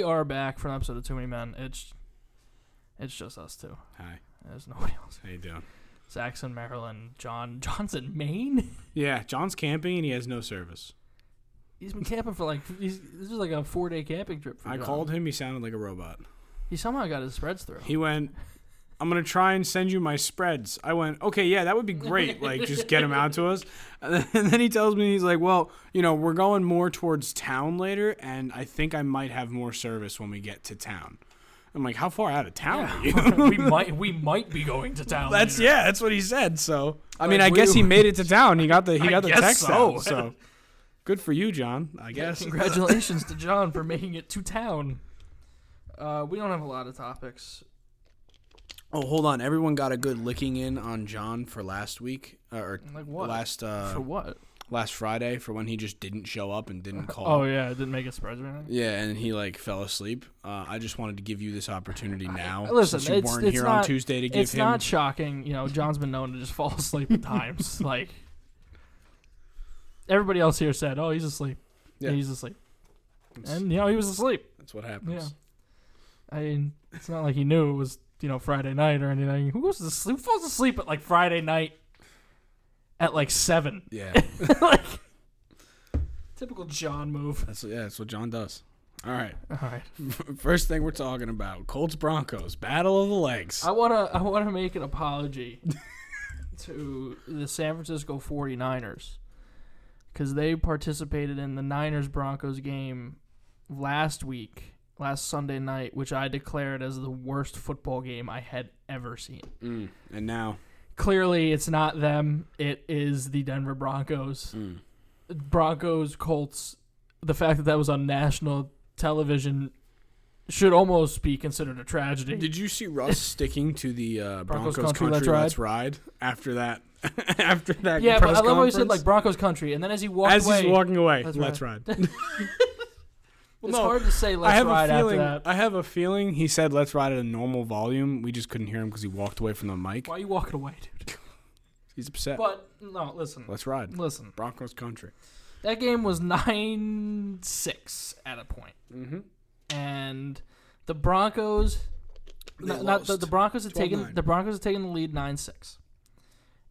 we are back for an episode of Too Many Men. It's it's just us two. Hi, There's nobody else. how you doing? Zach's in Maryland. John John's in Maine. Yeah, John's camping and he has no service. He's been camping for like he's, this is like a four day camping trip. For I John. called him. He sounded like a robot. He somehow got his spreads through. He went, "I'm gonna try and send you my spreads." I went, "Okay, yeah, that would be great. Like, just get them out to us." And then, he tells me he's like, "Well, you know, we're going more towards town later, and I think I might have more service when we get to town." I'm like, "How far out of town are you?" we might we might be going to town. That's later. yeah, that's what he said. So I Like, mean, I we- guess he made it to town. He got the he I got the text so. out. So good for you, John. I guess. Congratulations to John for making it to town. Uh, we don't have a lot of topics. Oh, hold on. Everyone got a good licking in on John for last week uh, or Like what? last uh, for what? last Friday for when he just didn't show up and didn't call. Oh yeah, it didn't make a spreads or anything. Yeah, and he like fell asleep. Uh, I just wanted to give you this opportunity now. Listen, since you it's- weren't it's here on Tuesday to give It's him. not shocking, you know. John's been known to just fall asleep at times. like everybody else here said, "Oh, he's asleep. Yeah. he's asleep," and you know he was asleep. that's what happens. Yeah. I mean, it's not like he knew it was you know Friday night or anything. Who goes to sleep? Who falls asleep at like Friday night at like seven? Yeah, like typical John move. that's yeah, that's what John does. All right, All right, first thing we're talking about: Colts Broncos battle of the legs. I wanna I wanna make an apology to the San Francisco 49ers because they participated in the Niners Broncos game last week, last Sunday night, which I declared as the worst football game I had ever seen. Mm, and now, Clearly, it's not them. It is the Denver Broncos. mm, Broncos Colts. The fact that that was on national television should almost be considered a tragedy. did you see Russ sticking to the uh, Broncos Broncos, country, country, let's let's, ride. after that? after that, yeah, but I love how he said like Broncos country, and then as he walked As away, he's walking away, Let's let's, ride. it's no, hard to say I let's have ride a after feeling. that. I have a feeling he said let's ride at a normal volume. We just couldn't hear him because he walked away from the mic. Why are you walking away, dude? He's upset. But no, listen, Let's ride. listen. Broncos country. That game was nine six at a point, Mm-hmm. and the Broncos, not, not the, the Broncos had taken 12-9. the Broncos had taken the lead nine six,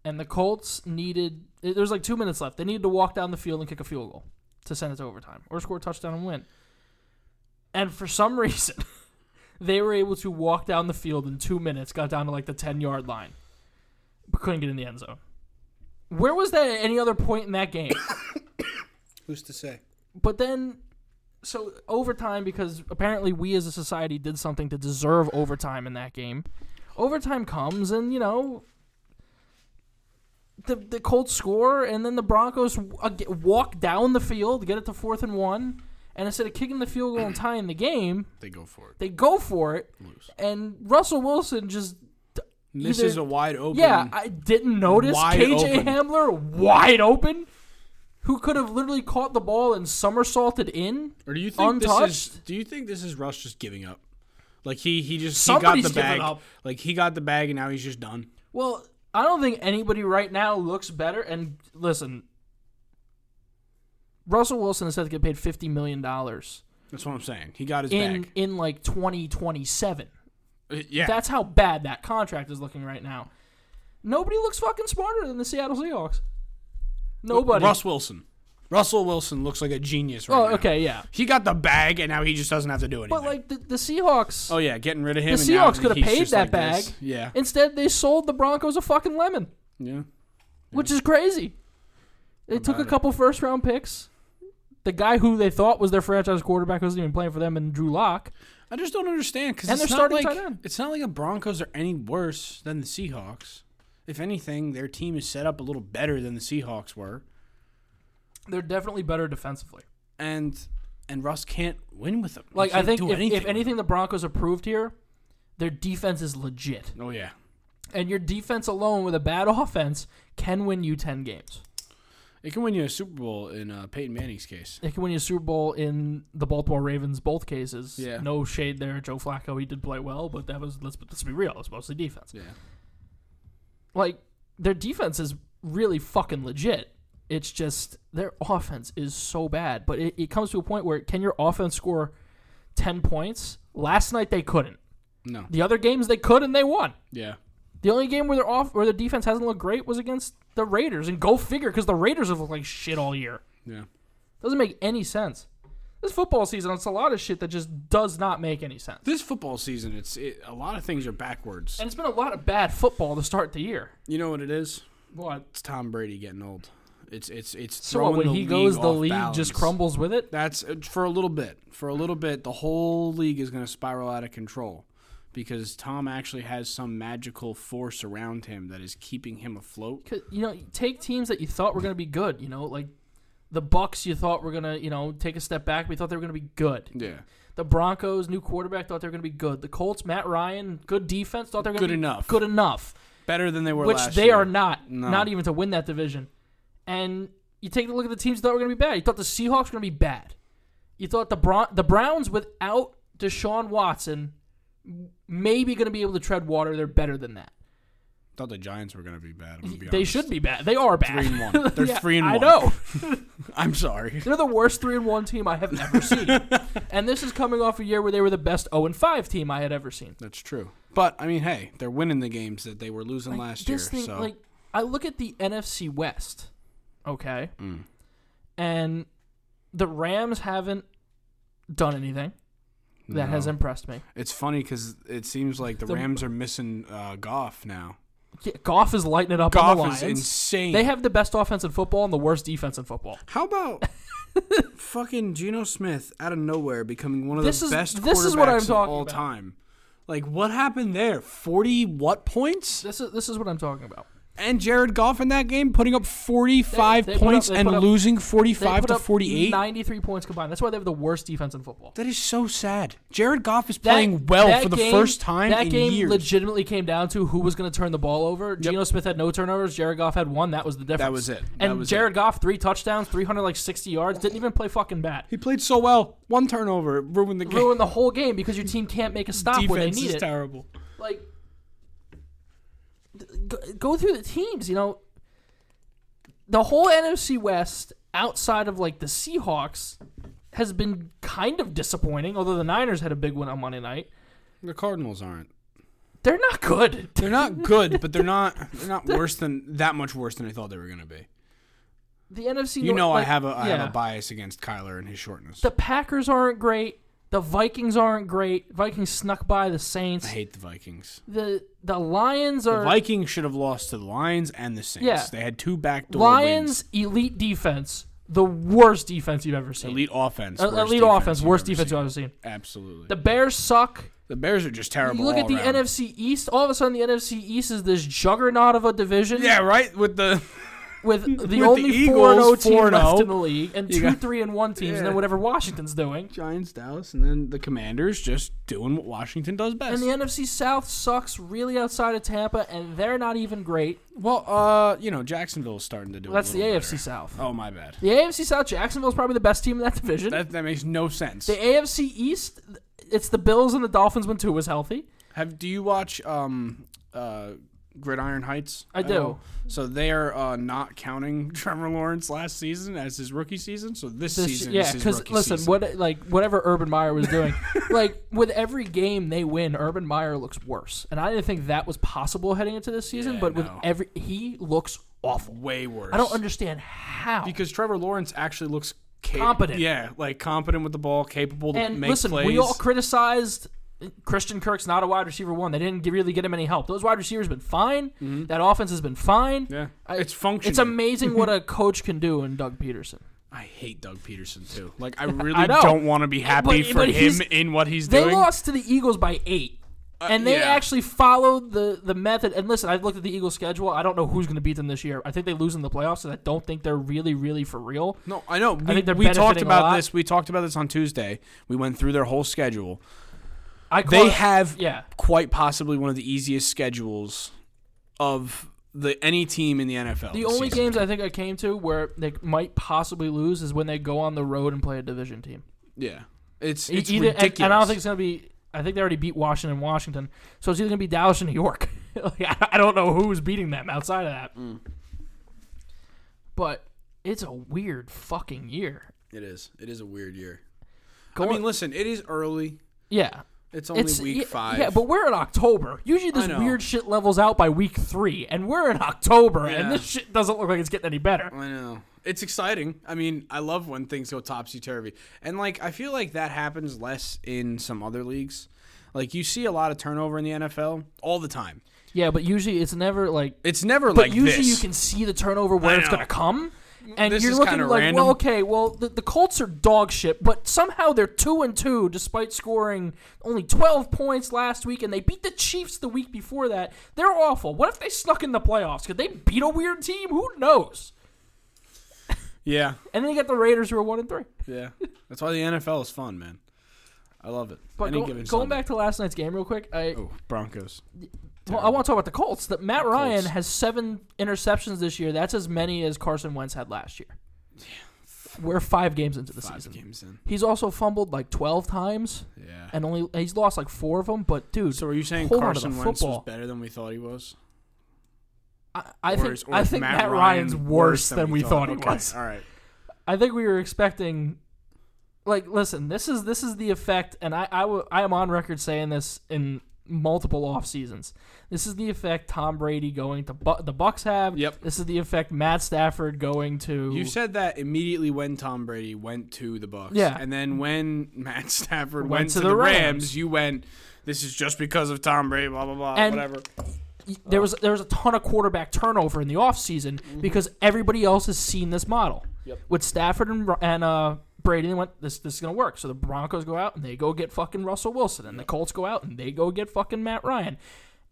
and the Colts needed. There was like two minutes left. They needed to walk down the field and kick a field goal to send it to overtime or score a touchdown and win. And for some reason, they were able to walk down the field in two minutes, got down to like the ten yard line, but couldn't get in the end zone. Where was that at any other point in that game? Who's to say? but then so overtime because apparently we as a society did something to deserve overtime in that game overtime comes and you know the the Colts score and then the Broncos uh, walk down the field get it to fourth and one and instead of kicking the field goal and tying the game They go for it. they go for it Lose. and Russell Wilson just Misses Either- a wide open. yeah, I didn't notice KJ open. Hamler wide open, who could have literally caught the ball and somersaulted in. Or do you think this is? untouched? Do you think this is Russ just giving up? Like he he just Somebody's he got the bag. up. Like he got the bag and now he's just done. Well, I don't think anybody right now looks better. And listen, Russell Wilson is set to get paid fifty million dollars That's what I'm saying. He got his in bag. in like twenty twenty seven. Uh, yeah. That's how bad that contract is looking right now. Nobody looks fucking smarter than the Seattle Seahawks. Nobody. Russ Wilson. Russell Wilson looks like a genius right oh, now. okay, yeah. He got the bag and now he just doesn't have to do anything. But like the, the Seahawks, oh yeah, getting rid of him. the Seahawks could have paid that like this. bag. Yeah. Instead, they sold the Broncos a fucking lemon, Yeah. which is crazy. They took a about it? couple first round picks. The guy who they thought was their franchise quarterback wasn't even playing for them, and Drew Lock. I just don't understand because it's they're not starting like tight end. it's not like the Broncos are any worse than the Seahawks. If anything, their team is set up a little better than the Seahawks were, They're definitely better defensively. and and Russ can't win with them. He Like I think if, anything if anything, the Broncos have proved here, their defense is legit, Oh yeah, and your defense alone with a bad offense can win you ten games. It can win you a Super Bowl in uh, Peyton Manning's case. It can win you a Super Bowl in the Baltimore Ravens both cases. Yeah. No shade there. Joe Flacco, he did play well, but that was let's let's be real. It's mostly defense. Yeah. Like their defense is really fucking legit. It's just their offense is so bad. But it, it comes to a point where can your offense score ten points. Last night they couldn't. No. The other games they could and they won. Yeah. The only game where they're off where the defense hasn't looked great was against the Raiders, and go figure because the Raiders have looked like shit all year. Yeah. Doesn't make any sense. This football season, it's a lot of shit that just does not make any sense. This football season, it's it, a lot of things are backwards. And it's been a lot of bad football to start the year. You know what it is? What? It's Tom Brady getting old. It's it's it's So what, when he goes, the league balance. just crumbles with it. That's uh, for a little bit. For a little bit, the whole league is going to spiral out of control because Tom actually has some magical force around him that is keeping him afloat. You know, take teams that you thought were going to be good. You know, like the Bucks. You thought were going to, you know, take a step back. We thought they were going to be good. Yeah. The Broncos, new quarterback, thought they were going to be good. The Colts, Matt Ryan, good defense, thought they were going to be enough. Good enough. Better than they were which they year. are not. No. Not even to win that division. And you take a look at the teams you thought were going to be bad. You thought the Seahawks were going to be bad. You thought the Bron- the Browns without Deshaun Watson maybe going to be able to tread water. They're better than that. thought the Giants were going to be bad. Be They honest. should be bad. They are bad. Three and one. They're Yeah, three and I know. I'm sorry. They're the worst three and one team I have ever seen. and this is coming off a year where they were the best 0 and 5 team I had ever seen. That's true. But I mean, hey, they're winning the games that they were losing Like, last year. thing, so like, I look at the NFC West, okay, Mm. and the Rams haven't done anything that has impressed me. It's funny because it seems like the, The- Rams are missing uh, Goff now. Yeah, Goff is lighting it up on the Goff is Lions. insane. They have the best offense in football and the worst defense in football. How about fucking Geno Smith out of nowhere becoming one of This the is- best this quarterbacks is what I'm of talking all about. time? Like what happened there? Forty what points? This is this is what I'm talking about. And Jared Goff in that game putting up forty-five They- they put up- points and up- losing They forty-five put to up forty-eight. 93 points combined. That's why they have the worst defense in football. That is so sad. Jared Goff is That- playing well that for the game- first time That in game years. legitimately came down to who was going to turn the ball over. Geno Smith had no turnovers. Jared Goff had one. That was the difference. That was it. That And was Jared Goff, three touchdowns, 300 like 60 yards. Didn't even play fucking bad. he played so well. One turnover ruined the game. Ruined the whole game because your team can't make a stop Defense when they need is it. terrible. like go, through the teams you know the whole NFC West outside of like the Seahawks has been kind of disappointing although the Niners had a big win on Monday night The Cardinals aren't. they're not good They're not good, but they're not. They're not worse than that much worse than I thought they were going to be. the NFC You know, I have a I yeah. have a bias against Kyler and his shortness. the Packers aren't great the Vikings aren't great Vikings snuck by the Saints I hate the Vikings. the the Lions The are Vikings should have lost to the Lions and the Saints. Yeah. They had two backdoor Lions elite defense the worst defense you've ever seen Elite offense. Uh, elite offense worst defense you've ever seen Absolutely. The Bears suck. The Bears are just terrible. You look at the around. NFC East. All of a sudden, the NFC East is this juggernaut of a division. Yeah, right. With the with the the only zero Eagles, team 4-0. left in the league, and You Tua got- three and one teams, and then whatever Washington's doing. Giants, Dallas, and then the Commanders just doing what Washington does best. And the NFC South sucks really outside of Tampa, and they're not even great. well, uh, you know, Jacksonville's starting to do. Well, that's the AFC better. South. Oh my bad. The AFC South, Jacksonville's probably the best team in that division. That that makes no sense. the AFC East, it's the Bills and the Dolphins when two was healthy. Have do you watch um uh Gridiron Heights? I do. all? So they are uh, not counting Trevor Lawrence last season as his rookie season. So this, This- season yeah, is because rookie listen, season. what like whatever Urban Meyer was doing, like with every game they win, Urban Meyer looks worse, and I didn't think that was possible heading into this season. Yeah, but with every, he looks awful. way worse. I don't understand how. because Trevor Lawrence actually looks cap- Competent. Yeah, like competent with the ball, capable to and make listen, plays. we all criticized Christian Kirk's not a wide receiver one. They didn't really get him any help. Those wide receivers have been fine. That offense has been fine. Mm-hmm. yeah, I- it's functioning. It's amazing what a coach can do in Doug Pederson. I hate Doug Pederson too. Like I really I don't want to be happy But- for but him in what he's They doing. They lost to the Eagles by eight. And they yeah. actually followed the, the method. And listen, I looked at the Eagles' schedule. I don't know who's going to beat them this year. I think they lose in the playoffs, and I don't think they're really, really for real. No, I know. We, think they're we talked about this. We talked about this on Tuesday. We went through their whole schedule. I They have yeah. quite possibly one of the easiest schedules of the any team in the NFL. The only season. games I think I came to where they might possibly lose is when they go on the road and play a division team. yeah, it's it's either, ridiculous. And I don't think it's going to be. I think they already beat Washington, Washington. So it's either going to be Dallas or New York. like, I, don't know who's beating them outside of that. Mm. But it's a weird fucking year. it is. It is a weird year. I mean, listen, it is early. yeah. It's only It's week yeah, five. Yeah, but we're in October. Usually this weird shit levels out by week three, and we're in October, Yeah. and this shit doesn't look like it's getting any better. I know. It's exciting. I mean, I love when things go topsy turvy. And like I feel like that happens less in some other leagues. Like you see a lot of turnover in the NFL all the time. Yeah, but usually it's never like. It's never But like usually this. you can see the turnover where it's going to come. And This you're is looking like, random. well, okay, well, the, the Colts are dog shit, but somehow they're two and two despite scoring only 12 points last week, and they beat the Chiefs the week before that. They're awful. What if they snuck in the playoffs? Could they beat a weird team? Who knows? Yeah. And then you get the Raiders who are one and three. Yeah. That's why the NFL is fun, man. I love it. But Any go- going Sunday. back to last night's game real quick, I Oh, Broncos. Well, I want to talk about the Colts. That Matt Ryan Colts. has seven interceptions this year. That's as many as Carson Wentz had last year. We're five games into the Five season. games in. He's also fumbled like 12 times Yeah. and only he's lost like four of them. But dude, So are you saying hold on to the Carson Wentz was better than we thought he was? I, I think is- I think Matt Matt, Ryan Ryan's worse than, we thought, he Okay, was. All right. I think we were expecting. Like, listen, this is this is the effect, and I I, w- I am on record saying this in multiple off seasons. This is the effect Tom Brady going to Bu- the Bucks have. Yep. This is the effect Matt Stafford going to. You said that immediately when Tom Brady went to the Bucks. Yeah. And then when Matt Stafford Went went, to to, the the Rams, Rams. you went, this is just because of Tom Brady, blah, blah, blah, And- whatever. there was there was a ton of quarterback turnover in the offseason because everybody else has seen this model. Yep. With Stafford and, and uh, Brady, they went this this is gonna work. So the Broncos go out and they go get fucking Russell Wilson, and the Colts go out and they go get fucking Matt Ryan,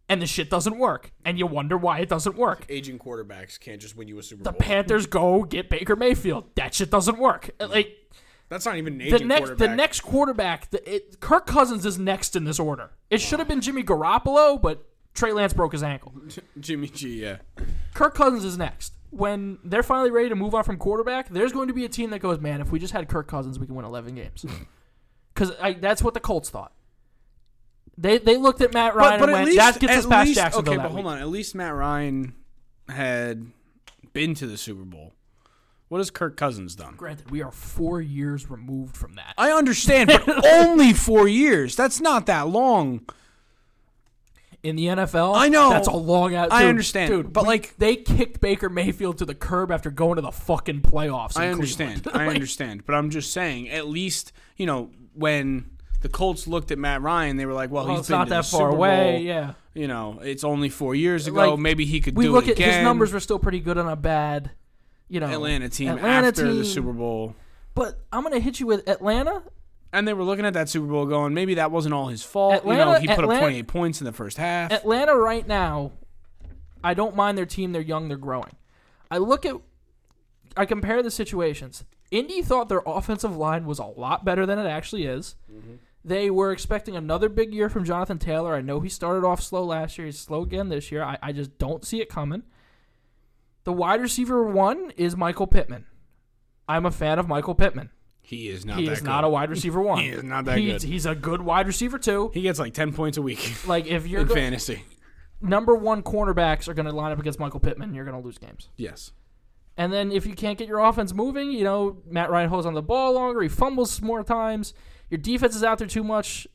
and the shit doesn't work, and you wonder why it doesn't work. Aging quarterbacks can't just win you a Super Bowl. The Bowl. Panthers go get Baker Mayfield. That shit doesn't work. Mm-hmm. Like That's not even an the aging next the quarterback. next quarterback, the, it, Kirk Cousins is next in this order. It should have been Jimmy Garoppolo, but Trey Lance broke his ankle. Jimmy G, yeah. Kirk Cousins is next. When they're finally ready to move on from quarterback, there's going to be a team that goes, man, if we just had Kirk Cousins, we can win 11 games. Hmm. Because that's what the Colts thought. They they looked at Matt Ryan and went, that gets us past least- Jacksonville Okay, but hold week." on. At least Matt Ryan had been to the Super Bowl. What has Kirk Cousins done? Granted, we are four years removed from that. I understand, but only four years. That's not that long. In the NFL, I know. that's a long out. I understand, dude. but, we- like- they kicked Baker Mayfield to the curb after going to the fucking playoffs. I understand. I Like, understand. But I'm just saying, at least, you know, when the Colts looked at Matt Ryan, they were like, well, Well, he's not that far Super away. Bowl. Yeah, You know, it's only four years ago. Like, Maybe he could we do look it at again. his numbers were still pretty good on a bad, you know, Atlanta team Atlanta after team. the Super Bowl. But I'm gonna hit you with Atlanta. And they were looking at that Super Bowl going, maybe that wasn't all his fault. you know, he put Atlanta- up 28 points in the first half. Atlanta right now, I don't mind their team. They're young. They're growing. I look at, I compare the situations. Indy thought their offensive line was a lot better than it actually is. Mm-hmm. They were expecting another big year from Jonathan Taylor. I know he started off slow last year. He's slow again this year. I, I just don't see it coming. The wide receiver one is Michael Pittman. I'm a fan of Michael Pittman. He is not he that is good. not a wide receiver one. He is not that he's, good. He's a good wide receiver too. He gets like 10 points a week Like if you're in go- fantasy. number one cornerbacks are going to line up against Michael Pittman, you're going to lose games. Yes. And then if you can't get your offense moving, you know Matt Ryan holds on the ball longer, he fumbles more times. Your defense is out there too much,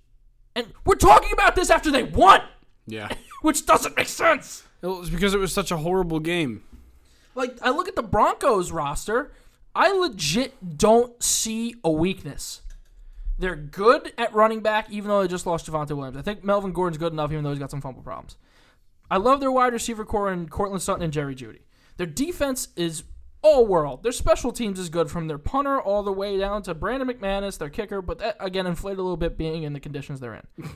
and we're talking about this after they won, Yeah. which doesn't make sense. it was because it was such a horrible game. Like I look at the Broncos roster, I legit don't see a weakness. They're good at running back, even though they just lost Javonte Williams. I think Melvin Gordon's good enough, even though he's got some fumble problems. I love their wide receiver core and Courtland Sutton and Jerry Jeudy. Their defense is all world. Their special teams is good from their punter all the way down to Brandon McManus, their kicker, but that again inflated a little bit being in the conditions they're in.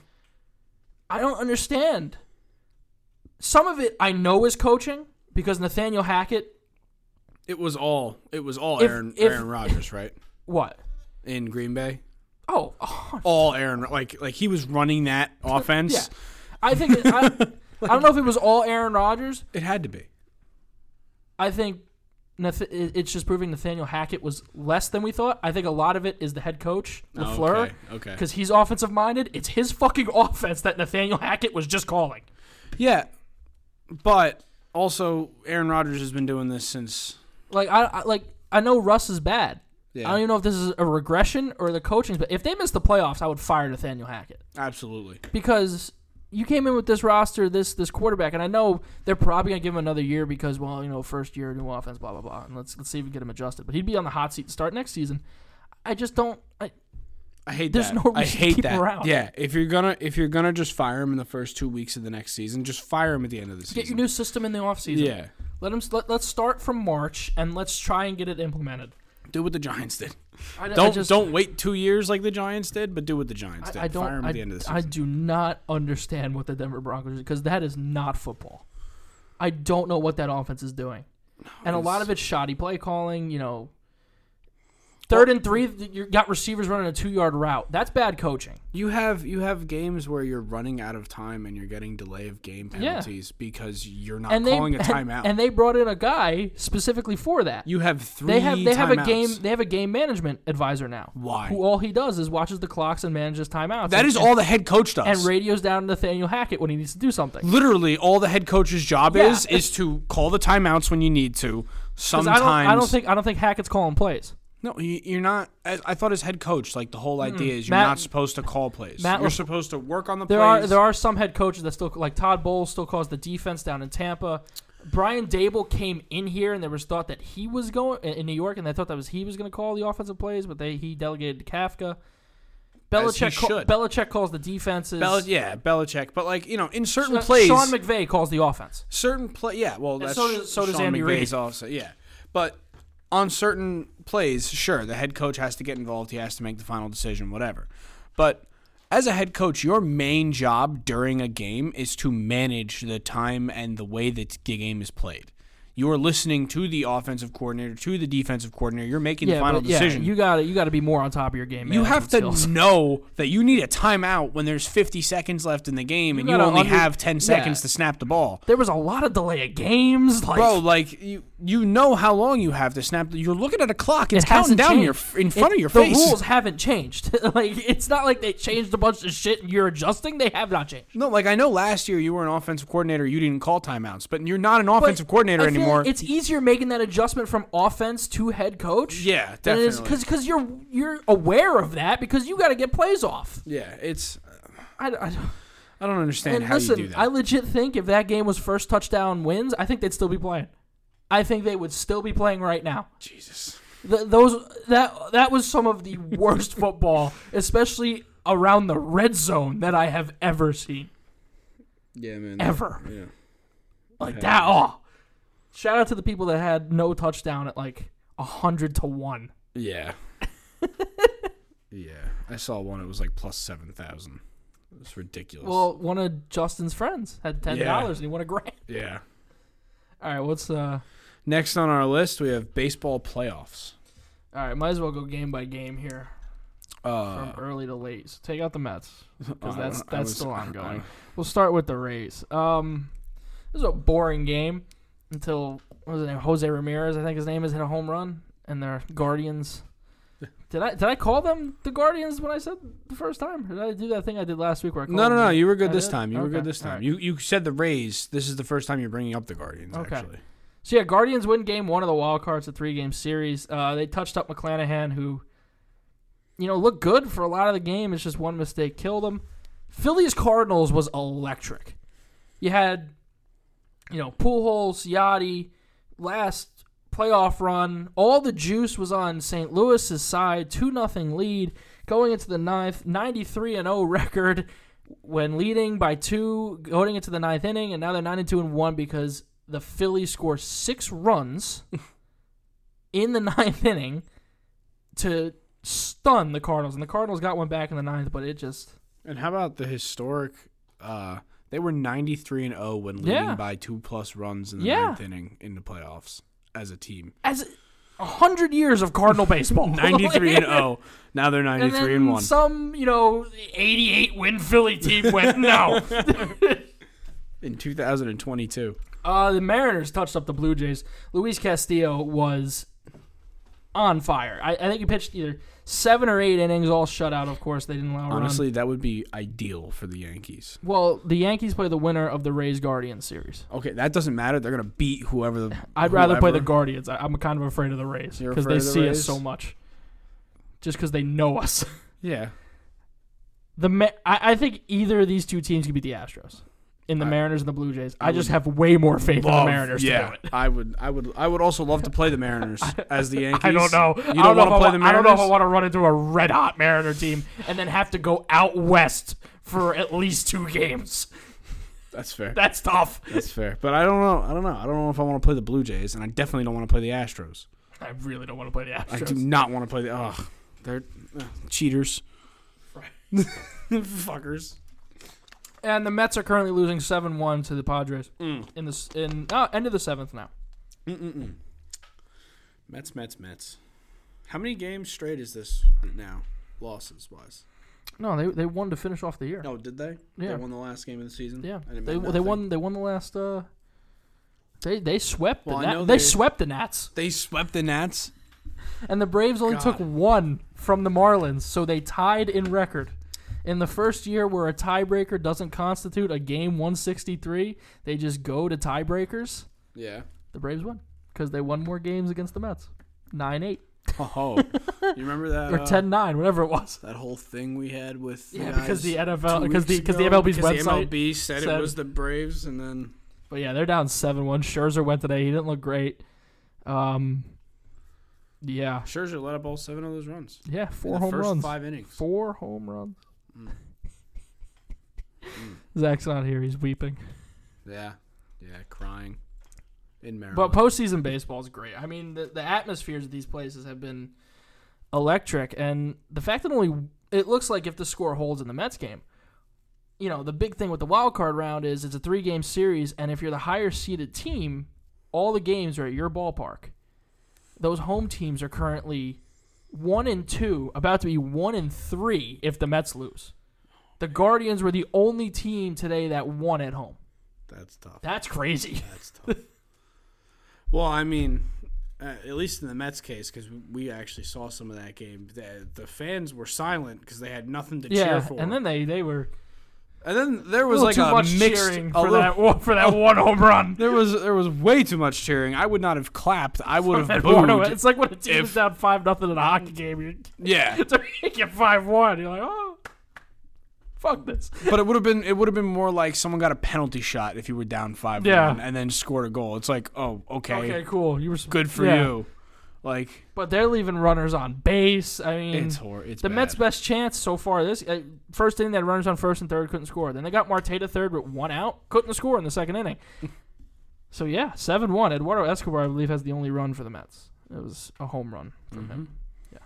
I don't understand. Some of it I know is coaching because Nathaniel Hackett It was all it was all If- Aaron if- Aaron Rodgers, right? what? In Green Bay. Oh, oh, All Aaron like like he was running that offense. yeah. I think it, I, I don't know if it was all Aaron Rodgers. It had to be. I think Nath- it's just proving Nathaniel Hackett was less than we thought. I think a lot of it is the head coach Lafleur Oh, okay. Okay. because he's offensive minded. It's his fucking offense that Nathaniel Hackett was just calling. Yeah. But also Aaron Rodgers has been doing this since Like I, I like I know Russ is bad, Yeah. I don't even know if this is a regression or the coaching, but if they miss the playoffs, I would fire Nathaniel Hackett Absolutely. because you came in with this roster, this this quarterback, and I know they're probably gonna give him another year because, well, you know, first year, new offense, blah blah blah, and let's let's see if we can get him adjusted. But he'd be on the hot seat to start next season. I just don't. I, I hate There's that. no I reason to hate keep him that. around. Yeah, if you're gonna if you're gonna just fire him in the first two weeks of the next season, just fire him at the end of the season. get your new system in the offseason. yeah, Let him. Let, let's start from March and let's try and get it implemented. do what the Giants did. I, I Don't just, don't wait two years like the Giants did, but do what the Giants did. I, I don't. fire him I, at the end of the season. I do not understand what the Denver Broncos because that is not football. I don't know what that offense is doing, and a lot of it's shoddy play calling. You know, third and three, you got receivers running a two-yard route. That's bad coaching. You have you have games where you're running out of time and you're getting delay of game penalties because you're not And they calling a timeout. and, they brought in a guy specifically for that. you have three. they have they have a game they have a game management advisor now. Why? Who all he does is watches the clocks and manages timeouts. That and, is all the head coach does. and radios down to Nathaniel Hackett when he needs to do something. Literally, all the head coach's job Yeah. is is to call the timeouts when you need to. Sometimes I don't, I don't think I don't think Hackett's calling plays. No, you- you're not. I I thought as head coach, like the whole idea is you're Matt- not supposed to call plays. Matt you're Laf- supposed to work on the There plays. are there are some head coaches that still like Todd Bowles still calls the defense down in Tampa. Brian Daboll came in here and there was thought that he was going in New York and they thought that was he was going to call the offensive plays, but they he delegated to Kafka. As he Belichick should. Belichick calls the defenses. Bel- yeah, Belichick, but like you know, in certain plays, Sean McVay calls the offense. certain play. Yeah, well, that's so does- so does Sean Andy McVay's Reid. also. Yeah, but on certain plays, sure, the head coach has to get involved. He has to make the final decision, whatever. But as a head coach, your main job during a game is to manage the time and the way that the game is played. You're listening to the offensive coordinator, to the defensive coordinator. You're making the final but yeah, decision. you got to you got to be more on top of your game. You have to skills. know that you need a timeout when there's 50 seconds left in the game and you only under- have 10 seconds yeah. to snap the ball. There was a lot of delay of games, like Bro, like you, you know how long you have to snap. You're looking at a clock. It's it counting down your in front It- of your the face. The rules haven't changed. like it's not like they changed a bunch of shit and you're adjusting. They have not changed. No, like I know last year you were an offensive coordinator. You didn't call timeouts, but you're not an offensive But coordinator feel anymore. it's easier making that adjustment from offense to head coach. Yeah, than it is definitely. because you're you're aware of that because you got to get plays off. yeah, it's. Uh, I, I, I don't understand and how listen, you do that. I legit think if that game was first touchdown wins, I think they'd still be playing. I think they would still be playing right now. Jesus. Th- those that that was some of the worst football, especially around the red zone that I have ever seen. Yeah, man. Ever. Yeah. Like that. Oh, shout out to the people that had no touchdown at like hundred to one. Yeah. yeah. I saw one. It was like plus seven thousand. It was ridiculous. Well, one of Justin's friends had ten dollars and he won a grand. yeah. All right, what's uh? Next on our list, we have baseball playoffs. All right, might as well go game by game here Uh, from early to late. So take out the Mets because that's that's was- still ongoing. We'll start with the Rays. Um, this is a boring game until what was his name? Jose Ramirez, I think his name is, hit a home run, and their Guardians. Did I did I call them the Guardians when I said the first time? Or did I do that thing I did last week where I called No, no, no. You were good I this did? time. You were good this time. right. You you said the Rays. This is the first time you're bringing up the Guardians. Okay. Actually, So yeah, Guardians win game one of the wild cards, a three game series. Uh, they touched up McClanahan, who, you know, looked good for a lot of the game. It's just one mistake killed him. Phillies Cardinals was electric. You had, you know, Pujols, Yadi, last playoff run. All the juice was on St. Louis's side, two nothing lead going into the ninth, 93 and 0 record when leading by two going into the ninth inning, and now they're 92 and one because the Phillies score six runs in the ninth inning to stun the Cardinals, and the Cardinals got one back in the ninth, but it just and how about the historic? Uh, they were 93 and 0 when leading Yeah. by two plus runs in the Yeah. ninth inning in the playoffs as a team. as a hundred years of Cardinal baseball, 93 and 0. Now they're And 93 then and 1. some, you know, 88 win Philly team went, no. in 2022. Uh, the Mariners touched up the Blue Jays. Luis Castillo was on fire. I, I think he pitched either seven or eight innings, all shut out. Of course, they didn't allow. Honestly, that would be ideal for the Yankees. Well, the Yankees play the winner of the Rays Guardians series. Okay, that doesn't matter. They're gonna beat whoever the. I'd rather play the. Guardians. I, I'm kind of afraid of the Rays because they the see us so much. just because they know us. Yeah. The I, I think either of these two teams could beat the Astros. In the I- Mariners and the Blue Jays, I, I just have way more faith in the Mariners yeah, to do it. I would, I would, I would also love to play the Mariners as the Yankees. I don't know. You don't, don't want to play I, the wa- I don't know if I want to run into a red hot Mariner team and then have to go out west for at least two games. That's fair. That's tough. That's fair. But I don't know. I don't know. I don't know if I want to play the Blue Jays, and I definitely don't want to play the Astros. I really don't want to play the Astros. I do not want to play the. Ugh, they're uh, cheaters. Fuckers. And the Mets are currently losing seven one to the Padres Mm. in the in uh, end of the seventh now. Mm-mm-mm. Mets, Mets, Mets. How many games straight is this now? Losses wise. No, they they won to finish off the year. Oh, did they? Yeah. They won the last game of the season. Yeah, they they won they won the last. Uh, they they swept Well, the Nats. They they- swept the Nats, They swept the Nats. and the Braves only took one from the Marlins, so they tied in record. In the first year, where a tiebreaker doesn't constitute a game 163, they just go to tiebreakers. Yeah. The Braves won because they won more games against the Mets, 9 8. Oh, you remember that? or uh, 10-9, whatever it was. That whole thing we had with the Yeah, because the NFL, because the because the MLB's because website. The MLB said, said- it was the Braves, and then But yeah, they're down seven one. Scherzer went today. He didn't look great. Um, yeah, Scherzer let up all seven of those runs. yeah, four home first runs. Five innings. Four home runs. Mm. Zach's not here. He's weeping. Yeah, yeah, crying in Maryland. But postseason baseball is great. I mean, the, the atmospheres of these places have been electric, and the fact that only it looks like if the score holds in the Mets game, you know, the big thing with the wild card round is it's a three game series, and if you're the higher seeded team, all the games are at your ballpark. Those home teams are currently one and two, about to be one and three if the Mets lose. The Guardians were the only team today that won at home. that's tough. That's crazy. That's tough. well, I mean, uh, at least in the Mets case, because we actually saw some of that game, the, the fans were silent because they had nothing to cheer Yeah, for. and then they they were and then there was little like too a much mixed, cheering a for little- that one, for that one home run. There was there was way too much cheering. I would not have clapped. I would have booed. It's like when a team if- is down five nothing in a hockey game, you Yeah, to make it five one. You're like, oh, fuck this. but it would have been it would have been more like someone got a penalty shot if you were down five Yeah. one and then scored a goal. It's like, oh, okay, Okay, cool. You were good for yeah. you. Like But they're leaving runners on base. I mean, it's hor- it's the bad. Mets' best chance so far this uh, first inning, they had runners on first and third, couldn't score. Then they got Marte to third with one out, couldn't score in the second inning. so yeah, seven one. Eduardo Escobar, I believe, has the only run for the Mets. It was a home run from him. Yeah.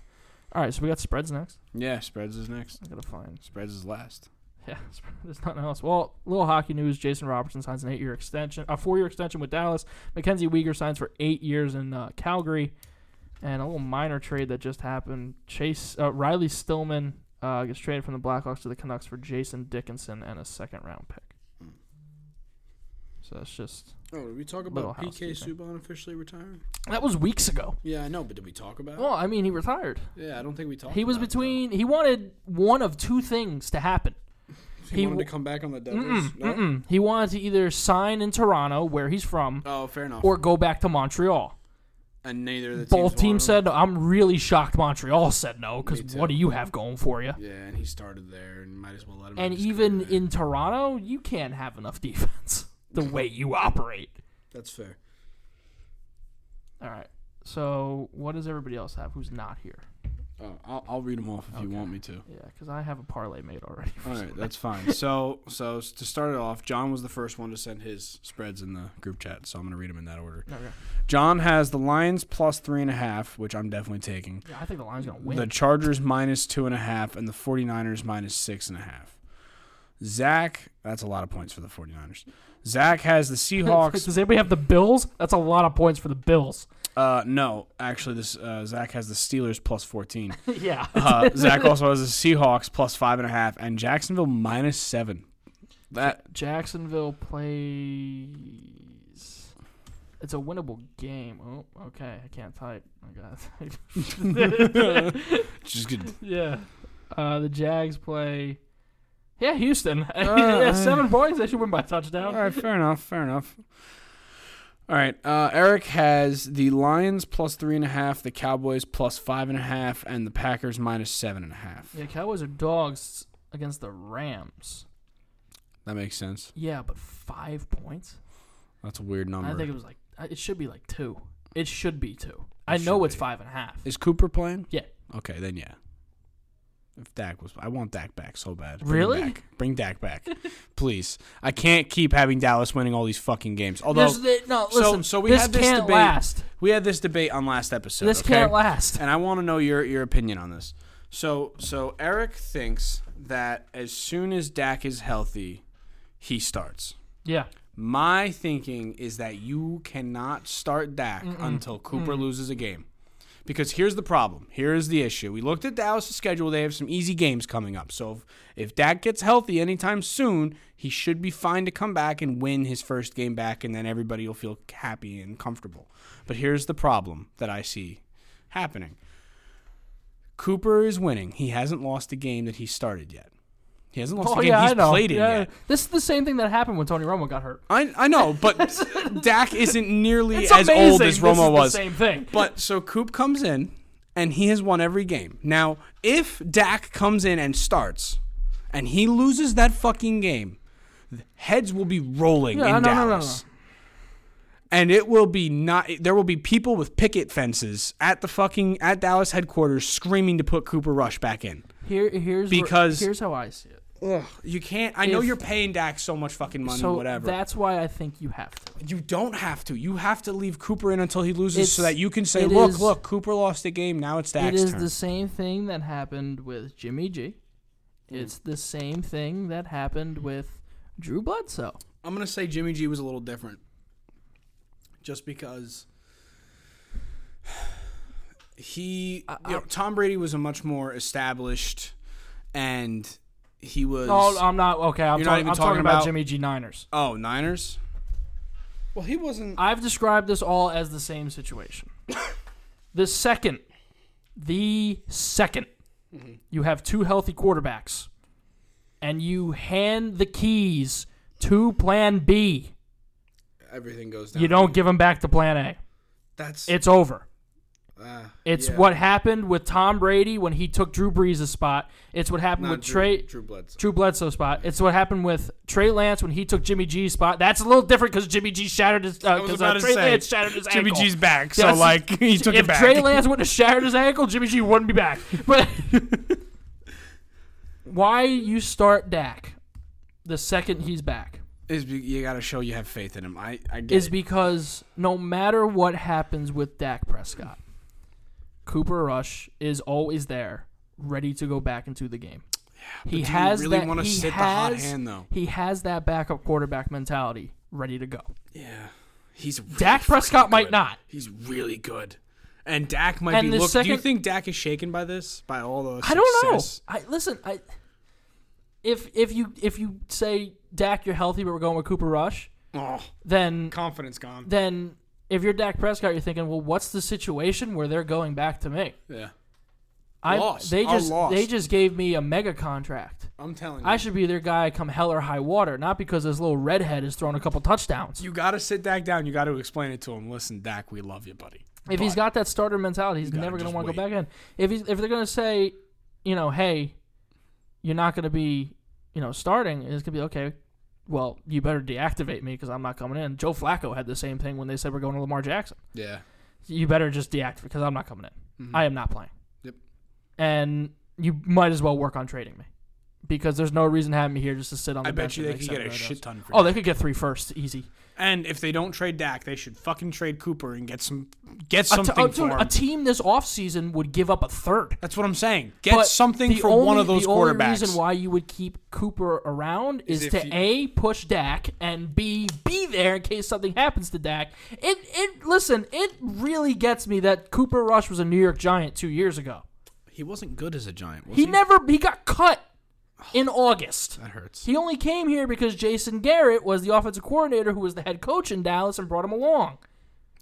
All right, so we got spreads next. Yeah, spreads is next. I gotta find. Spreads is last. Yeah, there's nothing else. Well, little hockey news: Jason Robertson signs an eight-year extension, a four-year extension with Dallas. Mackenzie Weegar signs for eight years in uh, Calgary, and a little minor trade that just happened: Chase uh, Riley Stillman uh, gets traded from the Blackhawks to the Canucks for Jason Dickinson and a second-round pick. So that's just Oh, did we talk about PK. Subban officially retiring? that was weeks ago. Yeah, I know, but did we talk about Well, I mean, he retired. Yeah, I don't think we talked. He was about it, between. He wanted one of two things to happen. He, he wanted w- to come back on the Devils. Mm-mm, no? mm-mm. He wanted to either sign in Toronto, where he's from, Oh, fair enough. or go back to Montreal. And neither of the Both teams said no. I'm really shocked Montreal said no because what do you have going for you? Yeah, and he started there, and might as well let him. And even in Toronto, you can't have enough defense the way you operate. that's fair. All right. So what does everybody else have who's not here? Oh, I'll, I'll read them off if you Okay. want me to. Yeah, because I have a parlay made already. All right, that's fine. So, so s- to start it off, John was the first one to send his spreads in the group chat, so I'm gonna read them in that order. Okay. John has the Lions plus three and a half, which I'm definitely taking. Yeah, I think the Lions gonna win. The Chargers minus two and a half, and the 49ers minus six and a half. Zach, that's a lot of points for the 49ers. Zach has the Seahawks. Does anybody have the Bills? That's a lot of points for the Bills. Uh, no, actually, this uh, Zach has the Steelers plus 14. yeah. Uh, Zach also has the Seahawks plus five and a half, and Jacksonville minus seven. That Jacksonville plays. It's a winnable game. Oh, okay. I can't type. I got. just good. yeah. Uh, the Jags play. Yeah, Houston. Uh, yeah, seven points. They should win by touchdown. All right, fair enough. Fair enough. All right. Uh, Eric has the Lions plus three and a half, the Cowboys plus five and a half, and the Packers minus seven and a half. Yeah, Cowboys are dogs against the Rams. That makes sense. Yeah, but five points. That's a weird number. I think it was like uh, it should be like two. It should be two. I know it's be. five and a half. Is Cooper playing? Yeah. Okay, then yeah. If Dak was, I want Dak back so bad. Bring Really? Bring Dak back, please. I can't keep having Dallas winning all these fucking games. Although This- th- no, listen. so we this had this can't debate. last. we had this debate on last episode. This okay? can't last. and I want to know your your opinion on this. So so Eric thinks that as soon as Dak is healthy, he starts. Yeah. My thinking is that you cannot start Dak until Cooper Mm. loses a game. Because here's the problem. Here is the issue. We looked at Dallas' schedule. They have some easy games coming up. So if, if Dak gets healthy anytime soon, he should be fine to come back and win his first game back, and then everybody will feel happy and comfortable. But here's the problem that I see happening Cooper is winning. He hasn't lost a game that he started yet. He hasn't lost Oh a game yeah, he's I know. played in yeah. yet. This is the same thing that happened when Tony Romo got hurt. I, I know, but Dak isn't nearly It's as amazing. old as this Romo is was. The same thing. But so Coop comes in and he has won every game. Now, if Dak comes in and starts and he loses that fucking game, heads will be rolling Yeah, in no, no, no, no. Dallas. And it will be not there will be people with picket fences at the fucking at Dallas headquarters screaming to put Cooper Rush back in. Here, here's where- Because- here's how I see it. Ugh, you can't I know If- you're paying Dak so much fucking money So whatever. that's why I think you have to. You don't have to. You have to leave Cooper in until he loses so It's- that you can say, it look, is- look, Cooper lost the game. Now it's It Dak's is turn. the same thing that happened with Jimmy G. It's the same thing that happened with Drew Bledsoe. I'm going to say Jimmy G was a little different. Just because he, you know, Tom Brady was a much more established and he was. No, I'm not okay. I'm, You're talk- not even I'm talking talking about about- Jimmy G Niners. oh, Niners? Well, he wasn't. I've described this all as the same situation. the second, the 2nd Mm-hmm. you have two healthy quarterbacks, and you hand the keys to Plan B. Everything goes down. You don't give them back to Plan A. That's. It's over. Uh, It's yeah. what happened with Tom Brady when he took Drew Brees' spot. It's what happened Not with Drew, Trey Drew Bledsoe. Drew Bledsoe spot. It's what happened with Trey Lance when he took Jimmy G's spot. That's a little different because Jimmy G shattered his. Uh, I was 'cause, about uh, to Trey say, Lance shattered his Jimmy ankle. G's back, so Yes. like he took if it back. If Trey Lance wouldn't have shattered his ankle, Jimmy G wouldn't be back. But why you start Dak the second he's back is be- you got to show you have faith in him. I I get is it. because no matter what happens with Dak Prescott, Cooper Rush is always there, ready to go back into the game. he do you has really that. he sit the has, hot hand, though? He has that backup quarterback mentality, ready to go. yeah. He's really Dak Prescott fucking might not. He's really good. And Dak might And be look. do you think Dak is shaken by this? By all the I don't know. I listen. I if if you if you say Dak, you're healthy, but we're going with Cooper Rush, Oh, then confidence gone. then if you're Dak Prescott, you're thinking, well, what's the situation where they're going back to me? Yeah. I Lost. they just lost. they just gave me a mega contract. I'm telling you. I should be their guy come hell or high water, not because this little redhead has thrown a couple touchdowns. you got to sit Dak down. You got to explain it to him. Listen, Dak, we love you, buddy. If he's got that starter mentality, he's never going to want to go back in. If he's, if they're going to say, you know, hey, you're not going to be, you know, starting, it's going to be okay. Well, you better deactivate me because I'm not coming in. Joe Flacco had the same thing when they said we're going to Lamar Jackson. yeah. You better just deactivate because I'm not coming in. I am not playing. Mm-hmm. Yep. And you might as well work on trading me because there's no reason having me here just to sit on the bench. I bet bench you and they make could get a seven shit ton for. Oh, Dak. they could get three first, easy. And if they don't trade Dak, they should fucking trade Cooper and get some get A, t- something oh, for dude, him. a team this offseason would give up a third. That's what I'm saying. Get But something the for only, one of those the quarterbacks. only reason why you would keep Cooper around is, Is to you- a push Dak and b be there in case something happens to Dak. It it listen, it really gets me that Cooper Rush was a New York Giant two years ago. he wasn't good as a giant. Was He he, never he got cut in August. That hurts. He only came here because Jason Garrett was the offensive coordinator who was the head coach in Dallas and brought him along.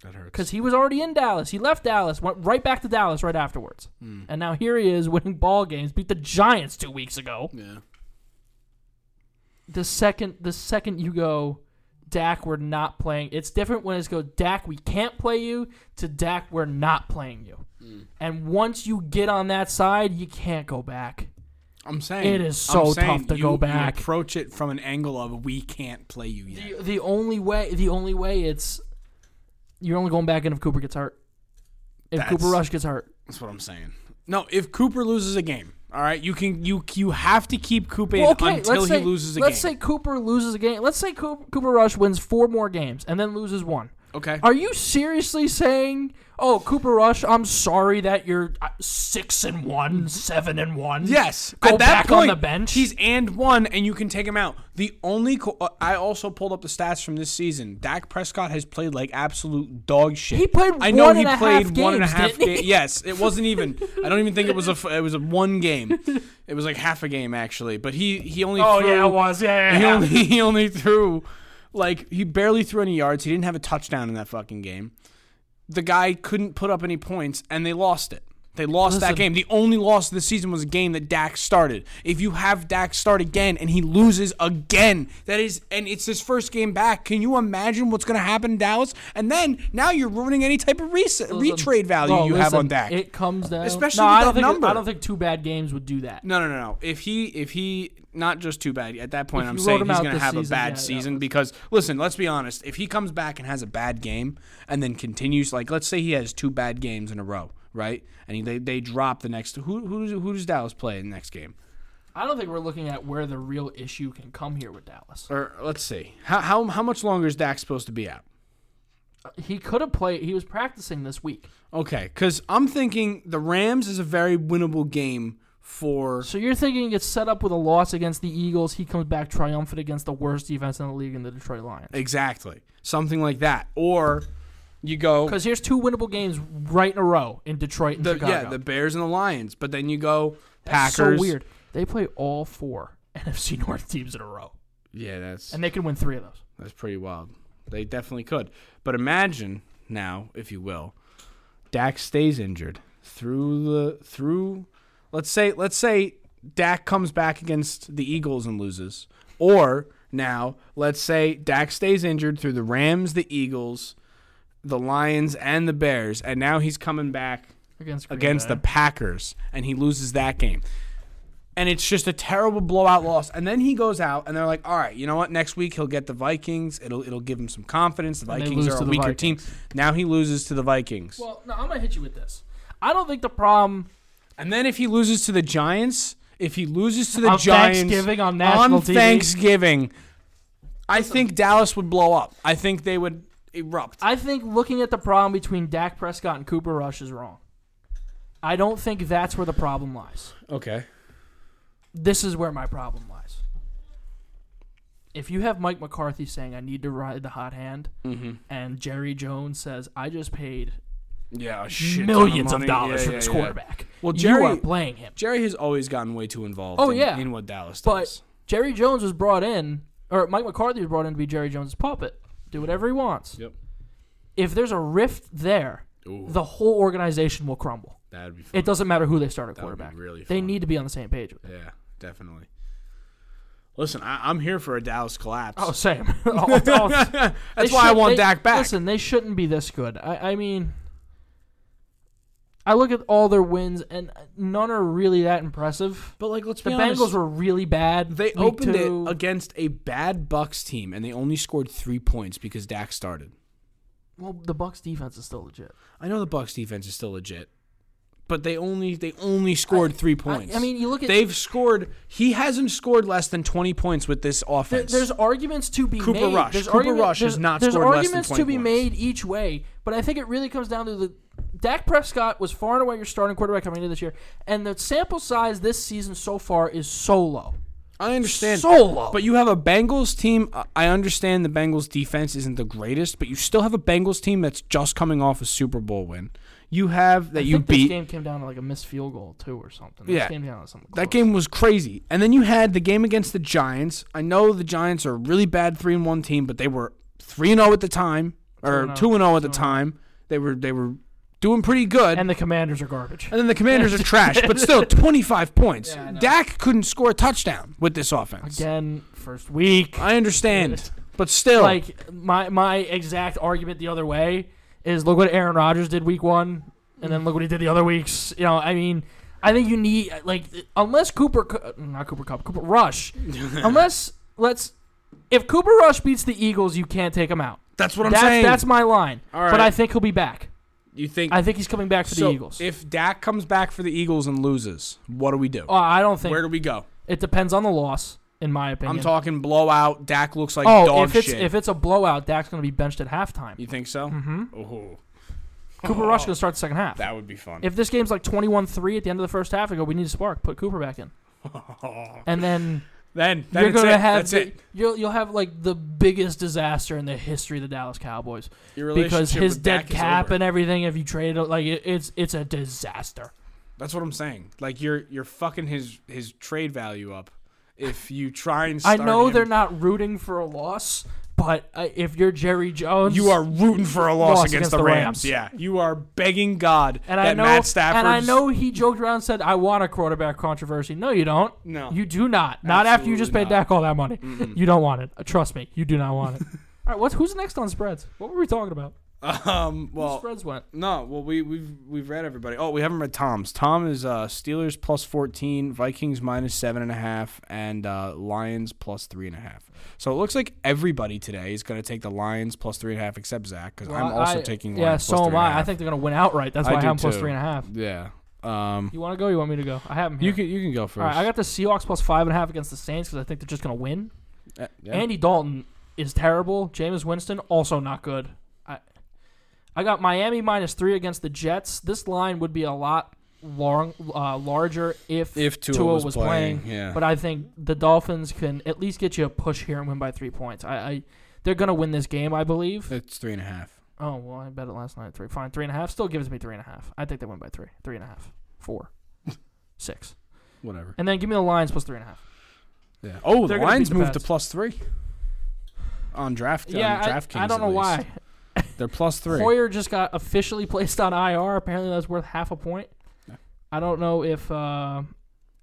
That hurts. because he was already in Dallas. He left Dallas, went right back to Dallas right afterwards, Hmm. and now here he is winning ball games. Beat the Giants two weeks ago. Yeah. The second, the second you go, Dak, we're not playing. It's different when it's go Dak, we can't play you to Dak, we're not playing you. Mm. And once you get on that side, you can't go back. I'm saying It is so tough to you- go you back. approach it from an angle of we can't play you yet. The, the only way, the only way, it's you're only going back in if Cooper gets hurt. If That's- Cooper Rush gets hurt, That's what I'm saying. No, if Cooper loses a game, all right, you can you you have to keep Cooper Well, okay, until let's he loses a game. let's say Cooper loses a game. Let's say Cooper, Cooper Rush wins four more games and then loses one. Okay. Are you seriously saying, "Oh, Cooper Rush, I'm sorry that you're uh, six and one, seven and one"? Yes, Go at that back on point, the bench? He's and one, and you can take him out. The only co- uh, I also pulled up the stats from this season. Dak Prescott has played like absolute dog shit. He played I know he played half one and a games, half didn't ga- Yes, it wasn't even. I don't even think it was a. f- It was a one game. It was like half a game actually, but he he only. Oh threw, yeah, it was. Yeah, He yeah, only he only threw like he barely threw any yards. He didn't have a touchdown in that fucking game. The guy couldn't put up any points, and they lost it. They lost that game. The only loss of the season was a game that Dak started. If you have Dak start again and he loses again, that is, and it's his first game back. Can you imagine what's going to happen in Dallas? And then now you're ruining any type of Listen, retrade value you have on Dak. It comes down, Especially No, with I that don't think number. I don't think two bad games would do that. No, no, no, no. If he, if he, not just too bad. At that point, If I'm saying he's going to this have a bad yeah, yeah. season because listen, let's be honest. If he comes back and has a bad game and then continues, like let's say he has two bad games in a row, right? And he, they they drop the next. Who who does, who does Dallas play in the next game? I don't think we're looking at where the real issue can come here with Dallas. Or let's see, how how how much longer is Dak supposed to be out? He could have played. He was practicing this week. Okay, because I'm thinking the Rams is a very winnable game for. So you're thinking it's set up with a loss against the Eagles. He comes back triumphant against the worst defense in the league in the Detroit Lions. Exactly, something like that, or you go Because here's two winnable games right in a row in Detroit and the Chicago. yeah the Bears and the Lions, but then you go That's Packers. so weird. They play all four NFC North teams in a row, Yeah, that's and they can win three of those. That's pretty wild. They definitely could. But imagine now, if you will, Dak stays injured through the through let's say let's say Dak comes back against the Eagles and loses. Or now, let's say Dak stays injured through the Rams, the Eagles, the Lions, and the Bears, and now he's coming back Against Green against Bay. the Packers and he loses that game. And it's just a terrible blowout loss. And then he goes out and they're like, "All right, you know what? Next week he'll get the Vikings. It'll it'll give him some confidence. The And they Vikings lose are a to the weaker team. Vikings. Now he loses to the Vikings. Well, no, I'm gonna hit you with this. I don't think the problem and then if he loses to the Giants, if he loses to the On Giants Thanksgiving on national on TV? Thanksgiving, I think Dallas would blow up. I think they would erupt. I think looking at the problem between Dak Prescott and Cooper Rush is wrong. I don't think that's where the problem lies. Okay. This is where my problem lies. If you have Mike McCarthy saying I need to ride the hot hand, Mm-hmm. and Jerry Jones says I just paid Yeah, shit millions of, money. dollars Yeah, for yeah, this yeah. quarterback, Well, you Jerry- are playing him. Jerry has always gotten way too involved Oh, in, yeah. in what Dallas But does. But Jerry Jones was brought in, or Mike McCarthy was brought in to be Jerry Jones' puppet. Do whatever he wants. Yep. If there's a rift there, Ooh, the whole organization will crumble. that'd be fun. It doesn't matter who they start at That would be quarterback. really They need to be on the same page. Yeah, definitely. Listen, I, I'm here for a Dallas collapse. Oh, same. That's why I want they- Dak back. Listen, they shouldn't be this good. I, I mean, I look at all their wins, and none are really that impressive. but like, let's The be Bengals were really bad. they opened two. it against a bad Bucks team, and they only scored three points because Dak started. Well, the Bucks defense is still legit. I know the Bucks defense is still legit, but they only they only scored three points. I, I mean, you look at they've scored. He hasn't scored less than twenty points with this there, offense. there's arguments to be Cooper made. Rush. There's Cooper argument- Rush has not There's scored less than twenty. There's arguments to be points. made each way, but I think it really comes down to the Dak Prescott was far and away your starting quarterback coming into this year, and the sample size this season so far is so low. I understand. So low. But you have a Bengals team. I understand the Bengals defense isn't the greatest, but you still have a Bengals team that's just coming off a Super Bowl win. You have that I you think this beat. game came down to like a missed field goal too, or something. This Yeah. came down to something. That game was crazy. And then you had the game against the Giants. I know the Giants are a really bad 3 and 1 team, but they were 3 and 0 at the time or 2-0. 2 and 0 at the time. They were they were doing pretty good. and the Commanders are garbage. And then the Commanders are trash, but still 25 points. Yeah, Dak couldn't score a touchdown with this offense. Again, first week. I understand, But still, like my my exact argument the other way is look what Aaron Rodgers did week one, and then look what he did the other weeks. You know, I mean, I think you need like unless Cooper, not Cooper Kupp, Cooper Rush, unless let's if Cooper Rush beats the Eagles, you can't take him out. that's what I'm that's saying. that's my line. All But. I think he'll be back. You think I think he's coming back for so the Eagles. If Dak comes back for the Eagles and loses, what do we do? oh, I don't think Where do we go? it depends on the loss, in my opinion. I'm talking blowout. Dak looks like oh, dog if it's shit. if it's a blowout, Dak's going to be benched at halftime. you think so? Mm-hmm. Oh, Cooper Rush going to start the second half. that would be fun. If this game's like 21-3 at the end of the first half, I go, we need a spark. Put Cooper back in, and then then then you're gonna it. have That's the- it. you'll you'll have like the biggest disaster in the history of the Dallas Cowboys because his dead Dak cap and everything. If you trade it, like it, it's it's a disaster. That's what I'm saying. Like you're you're fucking his his trade value up if you try and. I know him. they're not rooting for a loss, but uh, if you're Jerry Jones, You are rooting for a loss, against, against the the Rams. Rams. Yeah, you are begging God and that I know Matt Stafford. and I know he joked around and said, "I want a quarterback controversy." No, you don't. No. You do not. Not after you just paid not. Dak all that money. Mm-mm. You don't want it. Trust me, you do not want it. all right, what's who's next on spreads? What were we talking about? Um. Whose Well, spreads went. no. Well, we we've we've read everybody. Oh, we haven't read Tom's. Tom is uh Steelers plus fourteen, Vikings minus seven and a half, and uh, Lions plus three and a half. So it looks like everybody today is going to take the Lions plus three and a half, except Zach, because I'm also I- taking Yeah, Lions so am three and a I. I think they're gonna win outright. That's why I am plus three and a half. Yeah. Um. You want to go? Or you want me to go? I have them here. You can you can go first. all right, I got the Seahawks plus five and a half against the Saints because I think they're just gonna win. Uh, yeah. Andy Dalton is terrible. Jameis Winston also not good. I got Miami minus three against the Jets. This line would be a lot long, uh, larger if, if Tua, Tua was, was playing, playing, yeah. but I think the Dolphins can at least get you a push here and win by three points. I, I they're gonna win this game, I believe. it's three and a half. Oh well, I bet it last night. Three, fine, three and a half. Still gives me three and a half. I think they win by three, three and a half, four, six, Whatever. and then give me the Lions plus three and a half. Yeah. Oh, They're the the moved to plus three. On draft, yeah, on. I, I don't know why. They're plus three. Hoyer just got officially placed on IR. Apparently, that's worth half a point. I don't know if uh,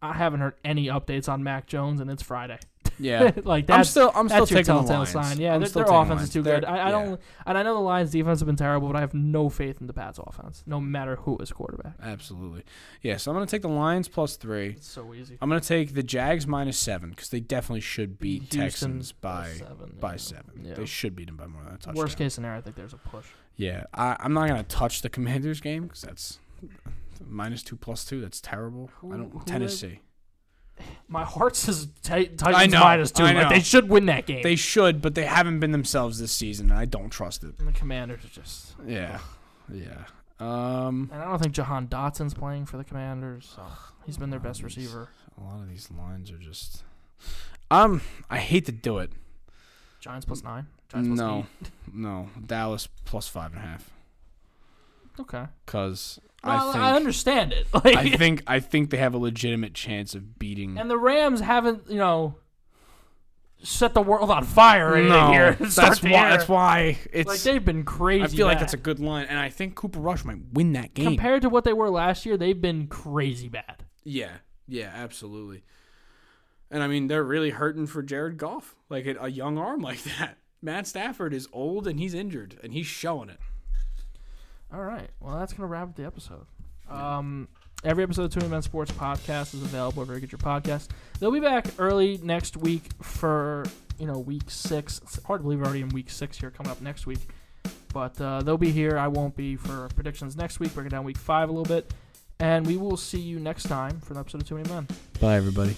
I haven't heard any updates on Mac Jones, and it's Friday. Yeah. like I'm that's still I'm still that's your taking the telltale Lions. sign. Yeah, I'm their, still their taking the offense is Lions. too They're- good. I, I yeah. don't, and I know the Lions' defense have been terrible, but I have no faith in the Pats' offense, no matter who is quarterback. Absolutely. Yeah, so I'm going to take the Lions plus three. It's so easy. I'm going to take the Jags minus seven because they definitely should beat Houston Texans by seven, by yeah. seven. Yeah. They should beat them by more than a touchdown. Worst case scenario, I think there's a push. Yeah, I, I'm not going to touch the Commanders game because that's minus two plus two. That's terrible. I Who- who don't Tennessee. My heart says ti- Titans know, minus two. I Like know. they should win that game. They should, but they haven't been themselves this season, and I don't trust it. and the Commanders are just. Yeah, yeah. Um, And I don't think Jahan Dotson's playing for the Commanders. So he's been their best receiver. a lot of these lines are just. Um, I hate to do it. Giants plus nine. Giants plus No, no. Dallas plus five and a half. eight. Okay. Because Well, I think I understand it. Like, I think I think they have a legitimate chance of beating. and the Rams haven't, you know, set the world on fire no, here. that's why. year. That's why it's. like they've been crazy. I feel like that's a good line, and I think Cooper Rush might win that game. compared to what they were last year. They've been crazy bad. yeah, yeah, absolutely. And I mean, they're really hurting for Jared Goff, like a young arm like that. Matt Stafford is old and he's injured, and he's showing it. All right. Well, that's gonna wrap up the episode. Um, every episode of Too Many Men Sports Podcast is available wherever you get your podcast. They'll be back early next week for you know week six. It's hard to believe we're already in week six here, coming up next week. But uh, they'll be here. I won't be for predictions next week. Breaking down week five a little bit, and we will see you next time for an episode of Too Many Men. Bye, everybody.